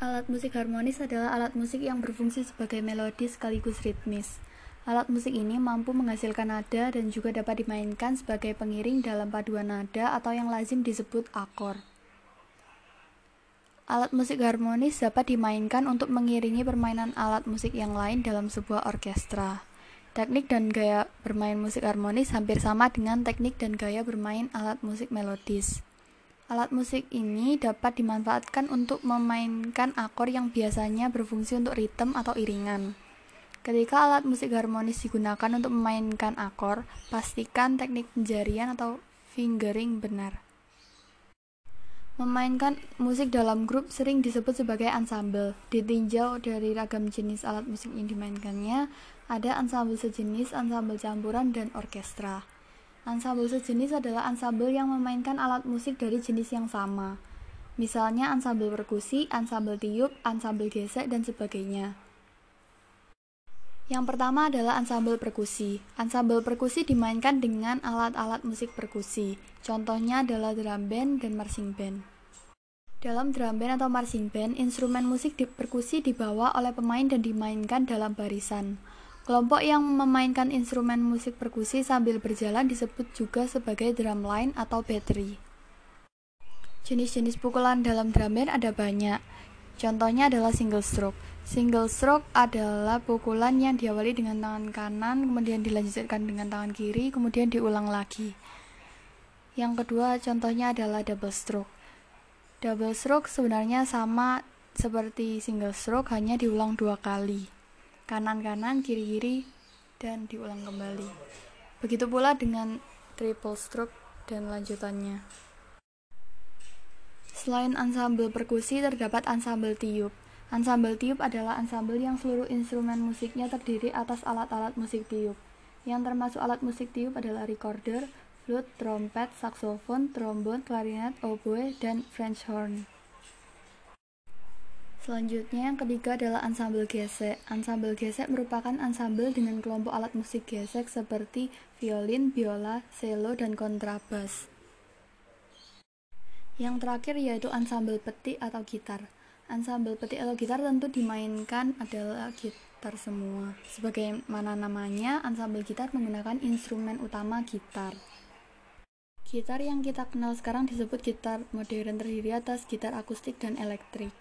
Alat musik harmonis adalah alat musik yang berfungsi sebagai melodi sekaligus ritmis. Alat musik ini mampu menghasilkan nada dan juga dapat dimainkan sebagai pengiring dalam paduan nada atau yang lazim disebut akor. Alat musik harmonis dapat dimainkan untuk mengiringi permainan alat musik yang lain dalam sebuah orkestra. Teknik dan gaya bermain musik harmonis hampir sama dengan teknik dan gaya bermain alat musik melodis. Alat musik ini dapat dimanfaatkan untuk memainkan akor yang biasanya berfungsi untuk ritme atau iringan. Ketika alat musik harmonis digunakan untuk memainkan akor, pastikan teknik penjarian atau fingering benar. Memainkan musik dalam grup sering disebut sebagai ensemble. Ditinjau dari ragam jenis alat musik yang dimainkannya, ada ensemble sejenis, ensemble campuran, dan orkestra. Ansambel sejenis adalah ansambel yang memainkan alat musik dari jenis yang sama. Misalnya ansambel perkusi, ansambel tiup, ansambel gesek, dan sebagainya. Yang pertama adalah ansambel perkusi. Ansambel perkusi dimainkan dengan alat-alat musik perkusi. Contohnya adalah drum band dan marching band. Dalam drum band atau marching band, instrumen musik di perkusi dibawa oleh pemain dan dimainkan dalam barisan. Kelompok yang memainkan instrumen musik perkusi sambil berjalan disebut juga sebagai drumline atau battery. Jenis-jenis pukulan dalam drum band ada banyak. Contohnya adalah single stroke. Single stroke adalah pukulan yang diawali dengan tangan kanan, kemudian dilanjutkan dengan tangan kiri, kemudian diulang lagi. Yang kedua contohnya adalah double stroke. Double stroke sebenarnya sama seperti single stroke hanya diulang dua kali kanan-kanan, kiri-kiri, dan diulang kembali. Begitu pula dengan triple stroke dan lanjutannya. Selain ansambel perkusi, terdapat ansambel tiup. Ansambel tiup adalah ansambel yang seluruh instrumen musiknya terdiri atas alat-alat musik tiup. Yang termasuk alat musik tiup adalah recorder, flute, trompet, saksofon, trombon, klarinet, oboe, dan French horn. Selanjutnya yang ketiga adalah ansambel gesek. Ansambel gesek merupakan ansambel dengan kelompok alat musik gesek seperti violin, biola, cello, dan kontrabas. Yang terakhir yaitu ansambel peti atau gitar. Ansambel peti atau gitar tentu dimainkan adalah gitar semua. Sebagaimana namanya, ansambel gitar menggunakan instrumen utama gitar. Gitar yang kita kenal sekarang disebut gitar modern terdiri atas gitar akustik dan elektrik.